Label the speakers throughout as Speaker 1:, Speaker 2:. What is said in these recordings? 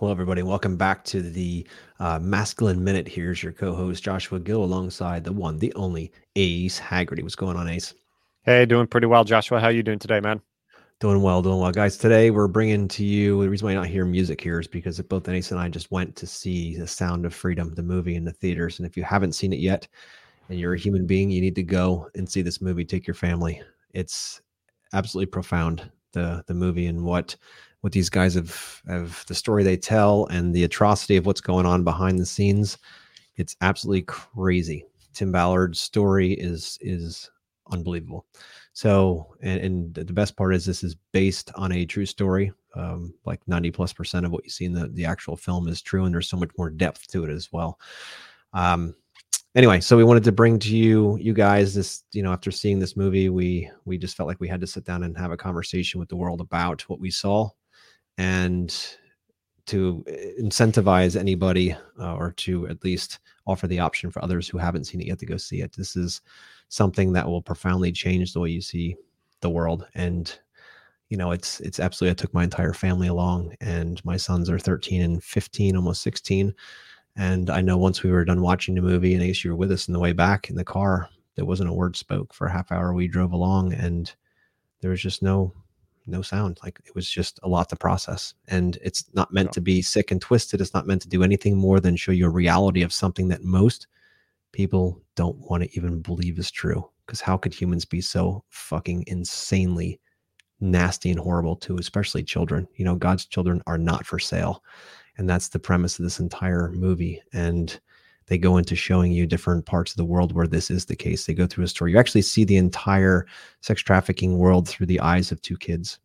Speaker 1: Hello, everybody. Welcome back to the uh, Masculine Minute. Here's your co-host Joshua Gill, alongside the one, the only Ace Haggerty. What's going on, Ace?
Speaker 2: Hey, doing pretty well, Joshua. How are you doing today, man?
Speaker 1: Doing well, doing well, guys. Today we're bringing to you the reason why you not hear music here is because both Ace and I just went to see The Sound of Freedom, the movie in the theaters. And if you haven't seen it yet, and you're a human being, you need to go and see this movie. Take your family. It's absolutely profound. The the movie and what what these guys have have the story they tell and the atrocity of what's going on behind the scenes. It's absolutely crazy. Tim Ballard's story is is unbelievable. So, and, and the best part is this is based on a true story. Um, like 90 plus percent of what you see in the, the actual film is true, and there's so much more depth to it as well. Um, anyway, so we wanted to bring to you, you guys, this, you know, after seeing this movie, we we just felt like we had to sit down and have a conversation with the world about what we saw and to eh, incentivize anybody uh, or to at least offer the option for others who haven't seen it yet to go see it. This is something that will profoundly change the way you see the world and you know it's it's absolutely i took my entire family along and my sons are 13 and 15 almost 16 and i know once we were done watching the movie and ace you were with us in the way back in the car there wasn't a word spoke for a half hour we drove along and there was just no no sound. Like it was just a lot to process. And it's not meant to be sick and twisted. It's not meant to do anything more than show you a reality of something that most people don't want to even believe is true. Because how could humans be so fucking insanely nasty and horrible to especially children? You know, God's children are not for sale. And that's the premise of this entire movie. And they go into showing you different parts of the world where this is the case. They go through a story. You actually see the entire sex trafficking world through the eyes of two kids.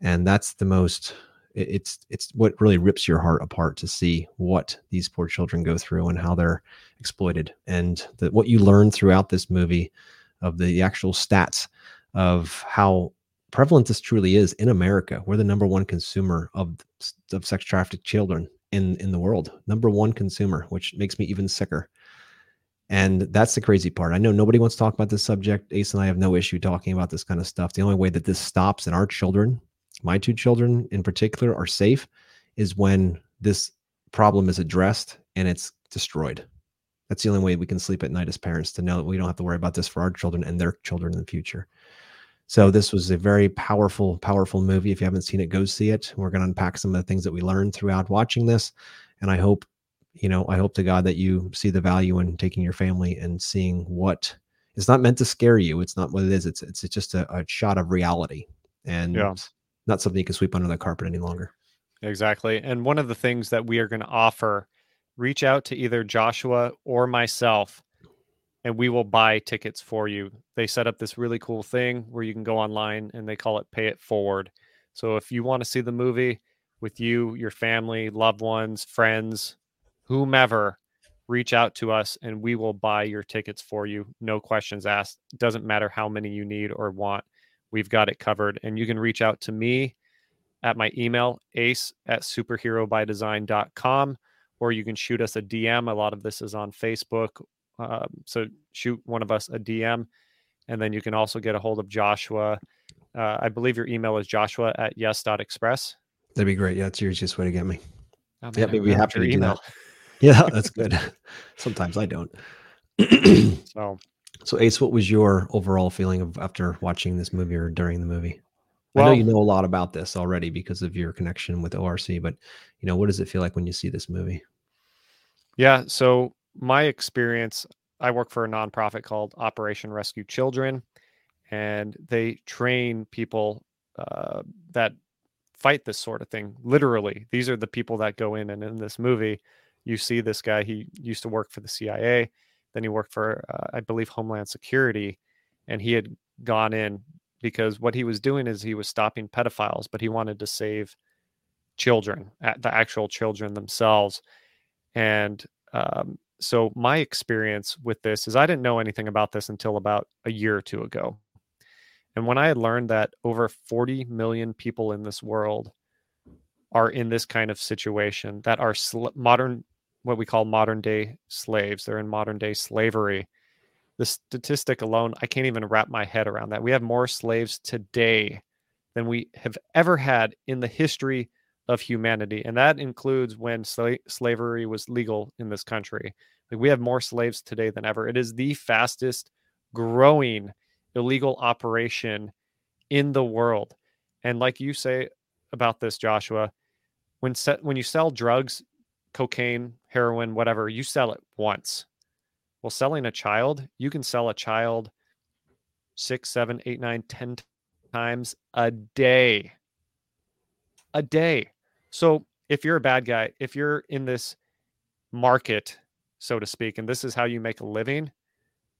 Speaker 1: And that's the most it's it's what really rips your heart apart to see what these poor children go through and how they're exploited and that what you learn throughout this movie of the actual stats of how prevalent this truly is in America. We're the number one consumer of of sex trafficked children in in the world. Number one consumer which makes me even sicker. And that's the crazy part. I know nobody wants to talk about this subject. Ace and i have no issue talking about this kind of stuff. The only way that this stops and our children my two children in particular are safe is when this problem is addressed and it's destroyed. That's the only way we can sleep at night as parents to know that we don't have to worry about this for our children and their children in the future so this was a very powerful, powerful movie. If you haven't seen it, go see it. We're going to unpack some of the things that we learned throughout watching this, and I hope, you know, I hope to God that you see the value in taking your family and seeing what it's not meant to scare you. It's not what it is. It's it's, just a, a shot of reality, and yeah. not something you can sweep under the carpet any longer.
Speaker 2: Exactly. And one of the things that we are going to offer, reach out to either Joshua or myself and we will buy tickets for you. They set up this really cool thing where you can go online and they call it pay it forward. So if you want to see the movie with you, your family, loved ones, friends, whomever, reach out to us and we will buy your tickets for you. No questions asked. Doesn't matter how many you need or want. We've got it covered. And you can reach out to me at my email, ace at superherobydesign.com, or you can shoot us a DM. A lot of this is on Facebook um, so shoot one of us a DM, and then you can also get a hold of Joshua. Uh, I believe your email is joshua at yes.express.
Speaker 1: That'd be great. Yeah, it's your easiest way to get me. Oh, yeah, maybe happy to do that. Yeah, that's good. Sometimes I don't. so, so Ace, what was your overall feeling of after watching this movie or during the movie? Well, I know you know a lot about this already because of your connection with ORC, but you know, what does it feel like when you see this movie?
Speaker 2: Yeah, so my experience, I work for a nonprofit called Operation Rescue Children, and they train people uh, that fight this sort of thing. Literally, these are the people that go in, and in this movie, you see this guy. He used to work for the CIA, then he worked for, uh, I believe, Homeland Security, and he had gone in because what he was doing is he was stopping pedophiles, but he wanted to save children, the actual children themselves, and um, so my experience with this is I didn't know anything about this until about a year or two ago. And when I had learned that over 40 million people in this world are in this kind of situation that are sl- modern what we call modern day slaves, they're in modern day slavery. The statistic alone, I can't even wrap my head around that. We have more slaves today than we have ever had in the history of humanity, and that includes when sla- slavery was legal in this country. Like we have more slaves today than ever. It is the fastest growing illegal operation in the world. And like you say about this, Joshua, when set, when you sell drugs, cocaine, heroin, whatever, you sell it once. Well, selling a child, you can sell a child six, seven, eight, nine, ten times a day. A day. So if you're a bad guy, if you're in this market, so to speak, and this is how you make a living,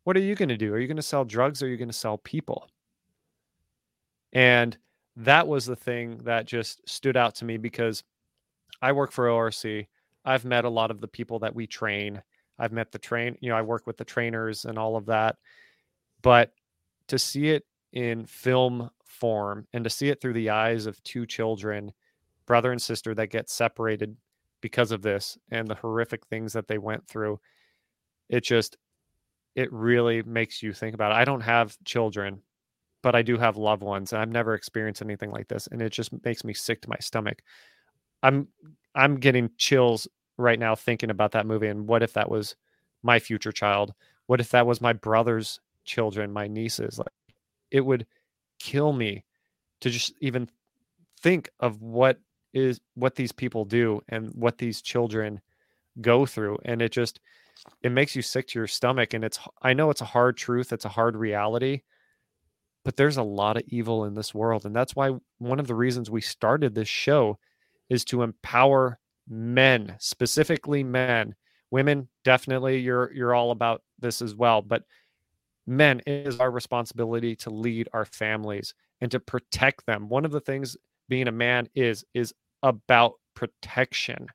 Speaker 2: what are you going to do? Are you going to sell drugs or are you going to sell people? And that was the thing that just stood out to me because I work for ORC. I've met a lot of the people that we train. I've met the train, you know, I work with the trainers and all of that. But to see it in film form and to see it through the eyes of two children, brother and sister that get separated because of this and the horrific things that they went through, it just it really makes you think about it. I don't have children, but I do have loved ones, and I've never experienced anything like this, and it just makes me sick to my stomach. I'm I'm getting chills right now thinking about that movie and what if that was my future child? What if that was my brother's children, my nieces? Like it would kill me to just even think of what is what these people do and what these children go through and it just it makes you sick to your stomach and it's i know it's a hard truth it's a hard reality but there's a lot of evil in this world and that's why one of the reasons we started this show is to empower men specifically men. Women definitely you're you're all about this as well but men it is our responsibility to lead our families and to protect them. One of the things being a man is is about protection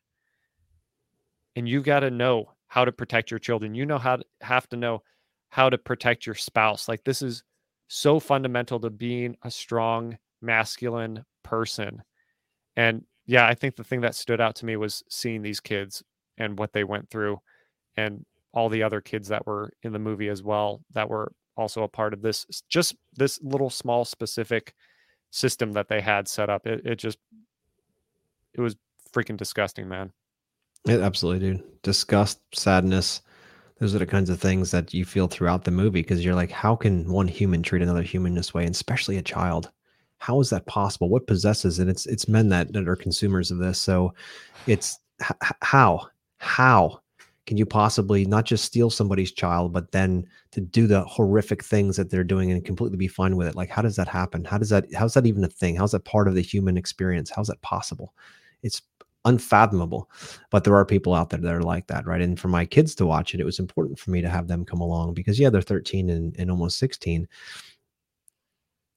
Speaker 2: and you got to know how to protect your children. You know how to have to know how to protect your spouse. Like this is so fundamental to being a strong masculine person. And yeah, I think the thing that stood out to me was seeing these kids and what they went through and all the other kids that were in the movie as well that were also a part of this just this little small specific system that they had set up. It, it just it was freaking disgusting, man.
Speaker 1: It, absolutely, dude. Disgust, sadness. Those are the kinds of things that you feel throughout the movie because you're like, how can one human treat another human this way, and especially a child? How is that possible? What possesses And It's it's men that, that are consumers of this. So, it's h- how how can you possibly not just steal somebody's child, but then to do the horrific things that they're doing and completely be fine with it? Like, how does that happen? How does that? How's that even a thing? How's that part of the human experience? How's that possible? It's unfathomable. But there are people out there that are like that, right? And for my kids to watch it, it was important for me to have them come along because yeah, they're 13 and, and almost 16.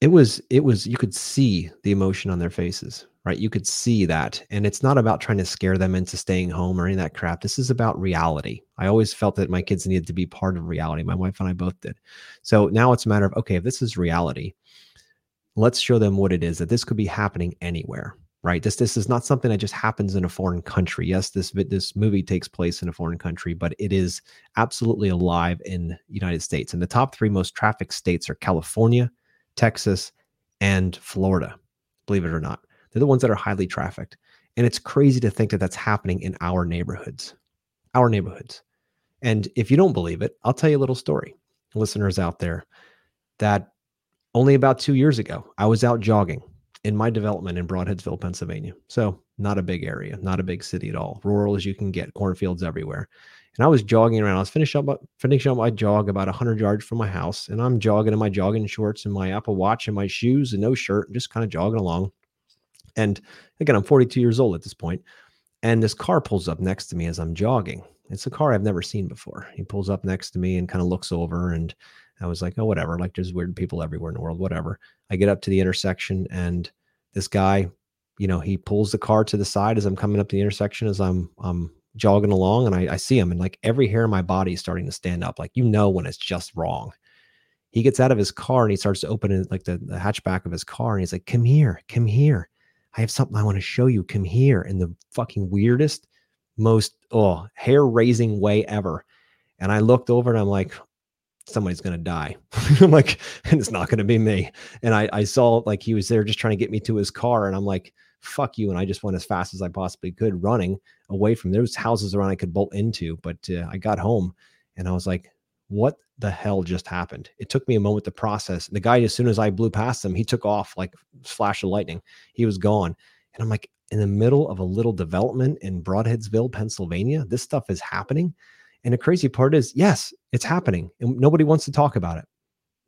Speaker 1: It was, it was, you could see the emotion on their faces, right? You could see that. And it's not about trying to scare them into staying home or any of that crap. This is about reality. I always felt that my kids needed to be part of reality. My wife and I both did. So now it's a matter of, okay, if this is reality, let's show them what it is that this could be happening anywhere right? This this is not something that just happens in a foreign country. Yes, this this movie takes place in a foreign country, but it is absolutely alive in United States. And the top three most trafficked states are California, Texas, and Florida. Believe it or not, they're the ones that are highly trafficked. And it's crazy to think that that's happening in our neighborhoods, our neighborhoods. And if you don't believe it, I'll tell you a little story, listeners out there, that only about two years ago, I was out jogging in my development in Brodheadsville, Pennsylvania. So not a big area, not a big city at all. Rural as you can get, cornfields everywhere. And I was jogging around. I was finishing up finishing up my jog about 100 yards from my house, and I'm jogging in my jogging shorts and my Apple Watch and my shoes and no shirt, and just kind of jogging along. And again, I'm 42 years old at this point, and this car pulls up next to me as I'm jogging. It's a car I've never seen before. He pulls up next to me and kind of looks over, and I was like, oh, whatever. Like there's weird people everywhere in the world, whatever. I get up to the intersection and this guy, you know, he pulls the car to the side as I'm coming up the intersection as I'm I'm jogging along and I, I see him and like every hair in my body is starting to stand up. Like you know when it's just wrong. He gets out of his car and he starts to open like the, the hatchback of his car and he's like, Come here, come here. I have something I want to show you. Come here. In the fucking weirdest, most oh hair raising way ever. And I looked over and I'm like, somebody's to die. I'm like, and it's not to be me. And I, I saw like he was there just trying to get me to his car. And I'm like, fuck you. And I just went as fast as I possibly could, running away from those houses around I could bolt into. But uh, I got home and I was like, what the hell just happened? It took me a moment to process. The guy, as soon as I blew past him, he took off like flash of lightning. He was gone. And I'm like, in the middle of a little development in Brodheadsville, Pennsylvania, this stuff is happening. And the crazy part is, yes, it's happening. And nobody wants to talk about it.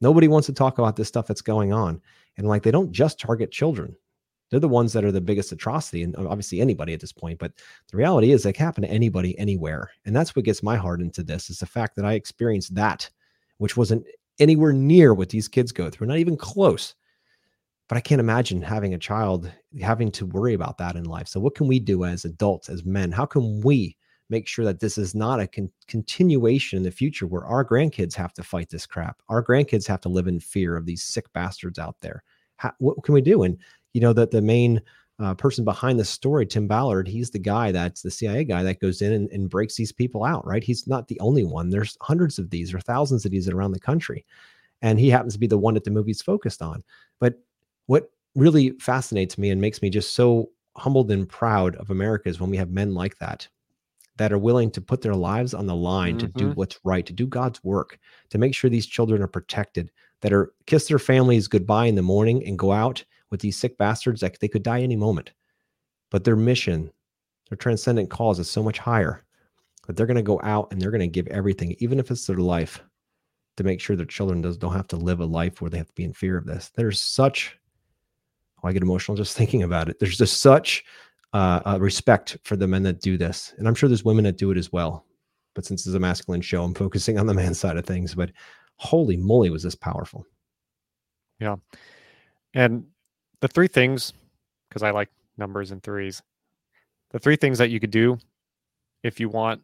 Speaker 1: Nobody wants to talk about this stuff that's going on. And like, they don't just target children. They're the ones that are the biggest atrocity, and uh, obviously anybody at this point. But the reality is, they can happen to anybody, anywhere, and that's what gets my heart into this: is the fact that I experienced that, which wasn't anywhere near what these kids go through, not even close. But I can't imagine having a child having to worry about that in life. So, what can we do as adults, as men? How can we make sure that this is not a con- continuation in the future where our grandkids have to fight this crap? Our grandkids have to live in fear of these sick bastards out there. How, what can we do? And you know that the main uh, person behind the story, Tim Ballard, he's the guy that's the CIA guy that goes in and, and, breaks these people out, right? He's not the only one. There's hundreds of these or thousands of these around the country. And he happens to be the one that the movie's focused on. But what really fascinates me and makes me just so humbled and proud of America is when we have men like that that are willing to put their lives on the line mm-hmm. to do mm-hmm. what's right, to do God's work, to make sure these children are protected, that are kiss their families goodbye in the morning and go out with these sick bastards that they could die any moment. But their mission, their transcendent cause is so much higher that they're going to go out and they're going to give everything, even if it's their life, to make sure their children does, don't have to live a life where they have to be in fear of this. There's such, oh, I get emotional just thinking about it. There's just such uh, uh, respect for the men that do this. And I'm sure there's women that do it as well. But since it's a masculine show, I'm focusing on the man side of things. But holy moly, was this powerful.
Speaker 2: Yeah. And the three things, because I like numbers and threes, the three things that you could do if you want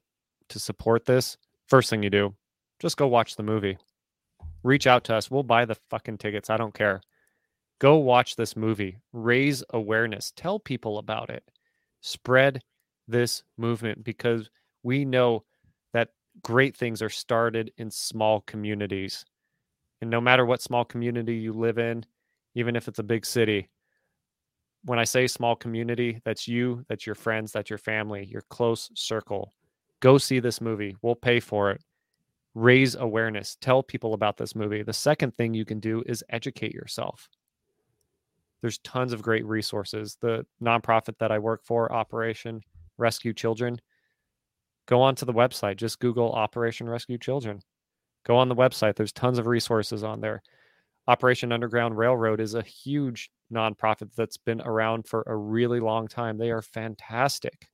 Speaker 2: to support this, first thing you do, just go watch the movie. Reach out to us. We'll buy the fucking tickets. I don't care. Go watch this movie. Raise awareness. Tell people about it. Spread this movement because we know that great things are started in small communities. And no matter what small community you live in, even if it's a big city. When I say small community, that's you, that's your friends, that's your family, your close circle. Go see this movie. We'll pay for it. Raise awareness. Tell people about this movie. The second thing you can do is educate yourself. There's tons of great resources. The nonprofit that I work for, Operation Rescue Children, go onto the website. Just Google Operation Rescue Children. Go on the website. There's tons of resources on there. Operation Underground Railroad is a huge nonprofit that's been around for a really long time. They are fantastic.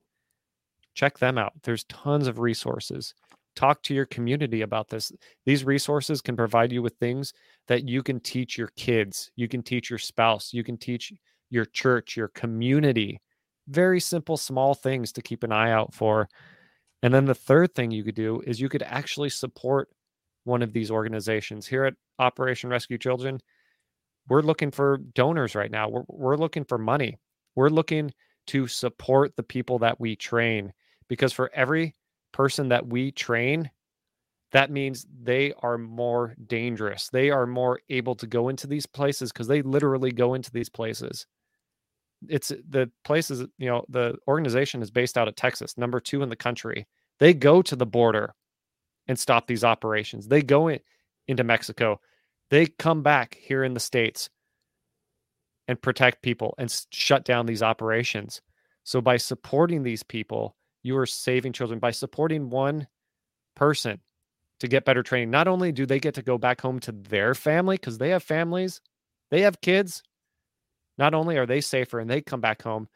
Speaker 2: Check them out. There's tons of resources. Talk to your community about this. These resources can provide you with things that you can teach your kids, you can teach your spouse, you can teach your church, your community. Very simple, small things to keep an eye out for. And then the third thing you could do is you could actually support one of these organizations. Here at Operation Rescue Children, we're looking for donors right now. We're, we're looking for money. We're looking to support the people that we train because for every person that we train, that means they are more dangerous. They are more able to go into these places because they literally go into these places. It's the places, you know, the organization is based out of Texas, number two in the country. They go to the border and stop these operations. They go in, into Mexico. They come back here in the States and protect people and shut down these operations. So by supporting these people, you are saving children. By supporting one person to get better training, not only do they get to go back home to their family because they have families, they have kids. Not only are they safer and they come back home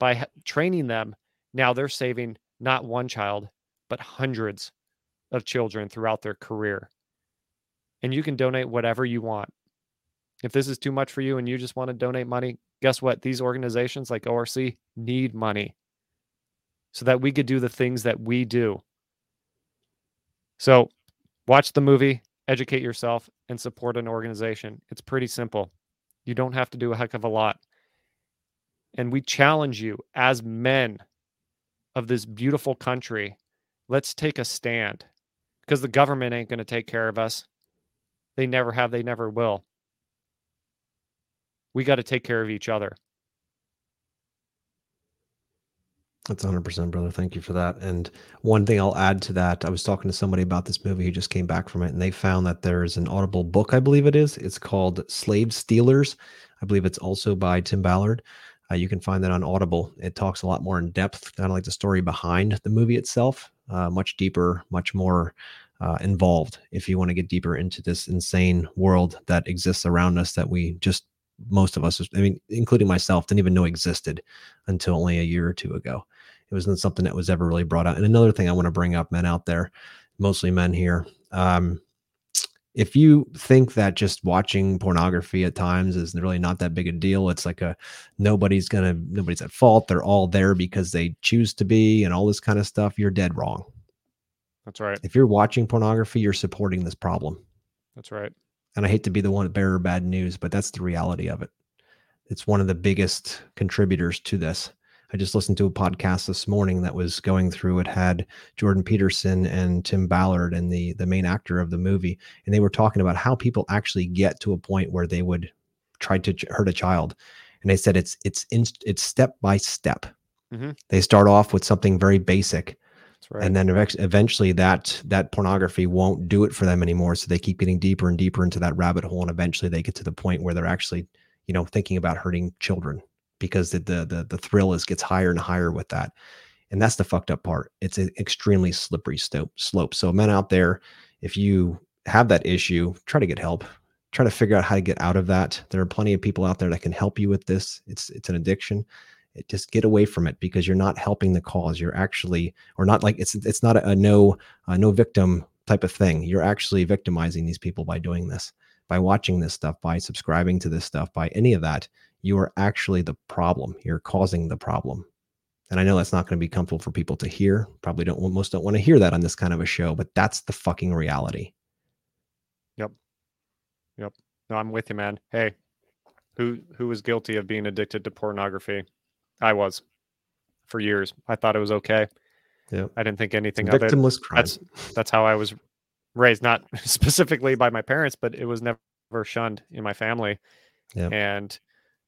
Speaker 2: by training them, now they're saving not one child, but hundreds of children throughout their career. And you can donate whatever you want. If this is too much for you and you just want to donate money, guess what? These organizations like ORC need money so that we could do the things that we do. So, watch the movie, educate yourself, and support an organization. It's pretty simple. You don't have to do a heck of a lot. And we challenge you as men of this beautiful country let's take a stand because the government ain't going to take care of us. They never have, they never will. We got to take care of each other.
Speaker 1: That's 100%, brother. Thank you for that. And one thing I'll add to that, I was talking to somebody about this movie who just came back from it, and they found that there's an audible book, I believe it is. It's called Slave Stealers. I believe it's also by Tim Ballard. Uh, you can find that on Audible. It talks a lot more in depth, kind of like the story behind the movie itself, uh, much deeper, much more uh, involved. If you want to get deeper into this insane world that exists around us, that we just most of us, I mean, including myself, didn't even know existed until only a year or two ago. It wasn't something that was ever really brought out. And another thing I want to bring up, men out there, mostly men here. Um, if you think that just watching pornography at times is really not that big a deal, it's like a nobody's gonna nobody's at fault. They're all there because they choose to be, and all this kind of stuff. You're dead wrong.
Speaker 2: That's right.
Speaker 1: If you're watching pornography, you're supporting this problem.
Speaker 2: That's right.
Speaker 1: And I hate to be the one to bear bad news, but that's the reality of it. It's one of the biggest contributors to this. I just listened to a podcast this morning that was going through. It had Jordan Peterson and Tim Ballard and the the main actor of the movie, and they were talking about how people actually get to a point where they would try to hurt a child. And they said it's it's in, it's step by step. Mm-hmm. They start off with something very basic, right. and then eventually that that pornography won't do it for them anymore. So they keep getting deeper and deeper into that rabbit hole, and eventually they get to the point where they're actually, you know, thinking about hurting children because the, the the the thrill is gets higher and higher with that. And that's the fucked up part. It's an extremely slippery slope slope. So men out there if you have that issue try to get help. Try to figure out how to get out of that. There are plenty of people out there that can help you with this. It's it's an addiction. It, just get away from it because you're not helping the cause. You're actually or not like it's it's not a, a no a no victim type of thing. You're actually victimizing these people by doing this by watching this stuff by subscribing to this stuff by any of that you are actually the problem. You're causing the problem. And I know that's not going to be comfortable for people to hear. Probably don't most don't want to hear that on this kind of a show, but that's the fucking reality.
Speaker 2: Yep. Yep. No, I'm with you, man. Hey, who who was guilty of being addicted to pornography? I was for years. I thought it was okay.
Speaker 1: Yeah.
Speaker 2: I didn't think anything
Speaker 1: of it.
Speaker 2: Victimless
Speaker 1: crime.
Speaker 2: That's that's how I was raised, not specifically by my parents, but it was never shunned in my family. Yeah. And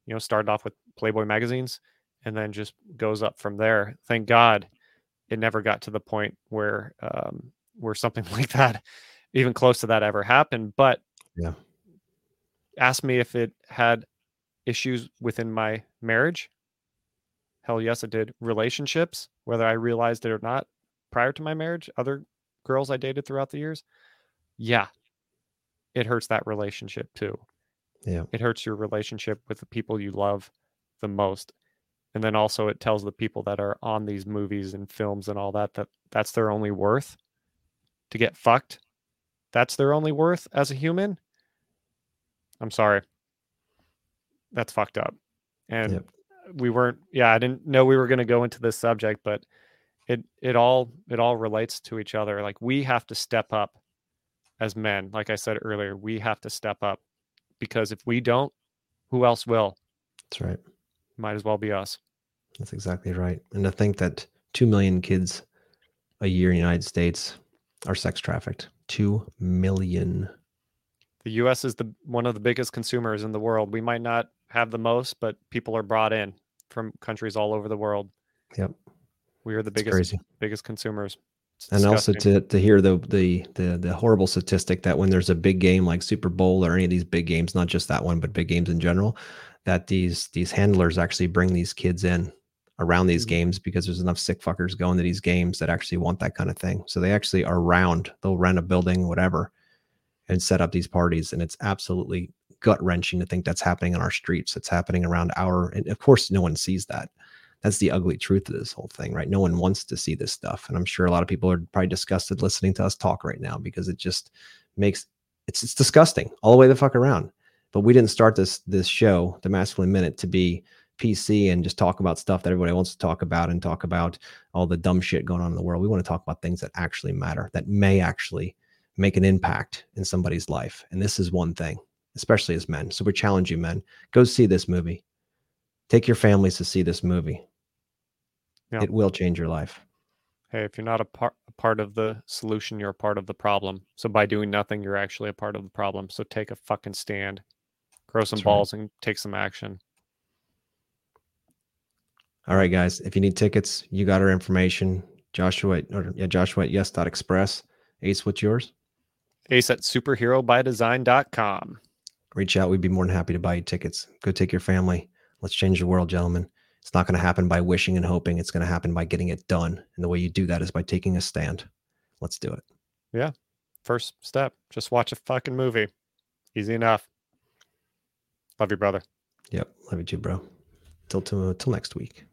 Speaker 2: you know, started off with Playboy magazines and then just goes up from there. Thank God it never got to the point where um, where something like that, even close to that, ever happened. But
Speaker 1: yeah,
Speaker 2: ask me if it had issues within my marriage. Hell yes, it did. Relationships, whether I realized it or not, prior to my marriage, other girls I dated throughout the years, yeah, it hurts that relationship too.
Speaker 1: Yeah.
Speaker 2: It hurts your relationship with the people you love the most. And then also it tells the people that are on these movies and films and all that that that's their only worth to get fucked. That's their only worth as a human. I'm sorry. That's fucked up. And yep. we weren't yeah, I didn't know we were going to go into this subject, but it it all it all relates to each other. Like we have to step up as men. Like I said earlier, we have to step up because if we don't, who else will?
Speaker 1: That's right.
Speaker 2: Might as well be us.
Speaker 1: That's exactly right. And to think that 2 million kids a year in the United States are sex trafficked. 2 million.
Speaker 2: The US is the one of the biggest consumers in the world. We might not have the most, but people are brought in from countries all over the world.
Speaker 1: Yep.
Speaker 2: We are the biggest biggest consumers
Speaker 1: and also to to hear the, the the the horrible statistic that when there's a big game like Super Bowl or any of these big games, not just that one, but big games in general, that these these handlers actually bring these kids in around these mm-hmm. games because there's enough sick fuckers going to these games that actually want that kind of thing. So they actually are around. They'll rent a building, whatever, and set up these parties. And it's absolutely gut wrenching to think that's happening on our streets. It's happening around our. And of course, no one sees that that's the ugly truth of this whole thing, right? No one wants to see this stuff. And I'm sure a lot of people are probably disgusted listening to us talk right now because it just makes it's it's disgusting all the way the fuck around. But we didn't start this this show, the masculine minute, to be PC and just talk about stuff that everybody wants to talk about and talk about all the dumb shit going on in the world. We want to talk about things that actually matter, that may actually make an impact in somebody's life. And this is one thing, especially as men. So we challenge you, men, go see this movie. Take your families to see this movie. Yeah. It will change your life.
Speaker 2: Hey, if you're not a part a part of the solution, you're a part of the problem. So by doing nothing, you're actually a part of the problem. So take a fucking stand, grow some That's balls, right. and take some action.
Speaker 1: All right, guys. If you need tickets, you got our information. Joshua, or yeah, Joshua at yes dot express. Ace, what's yours?
Speaker 2: Ace at superherobydesign.com.
Speaker 1: Reach out. We'd be more than happy to buy you tickets. Go take your family. Let's change the world, gentlemen. It's not going to happen by wishing and hoping. It's going to happen by getting it done. And the way you do that is by taking a stand. Let's do it.
Speaker 2: Yeah. First step. Just watch a fucking movie. Easy enough. Love you, brother.
Speaker 1: Yep. Love you too, bro. Till, till, till next week.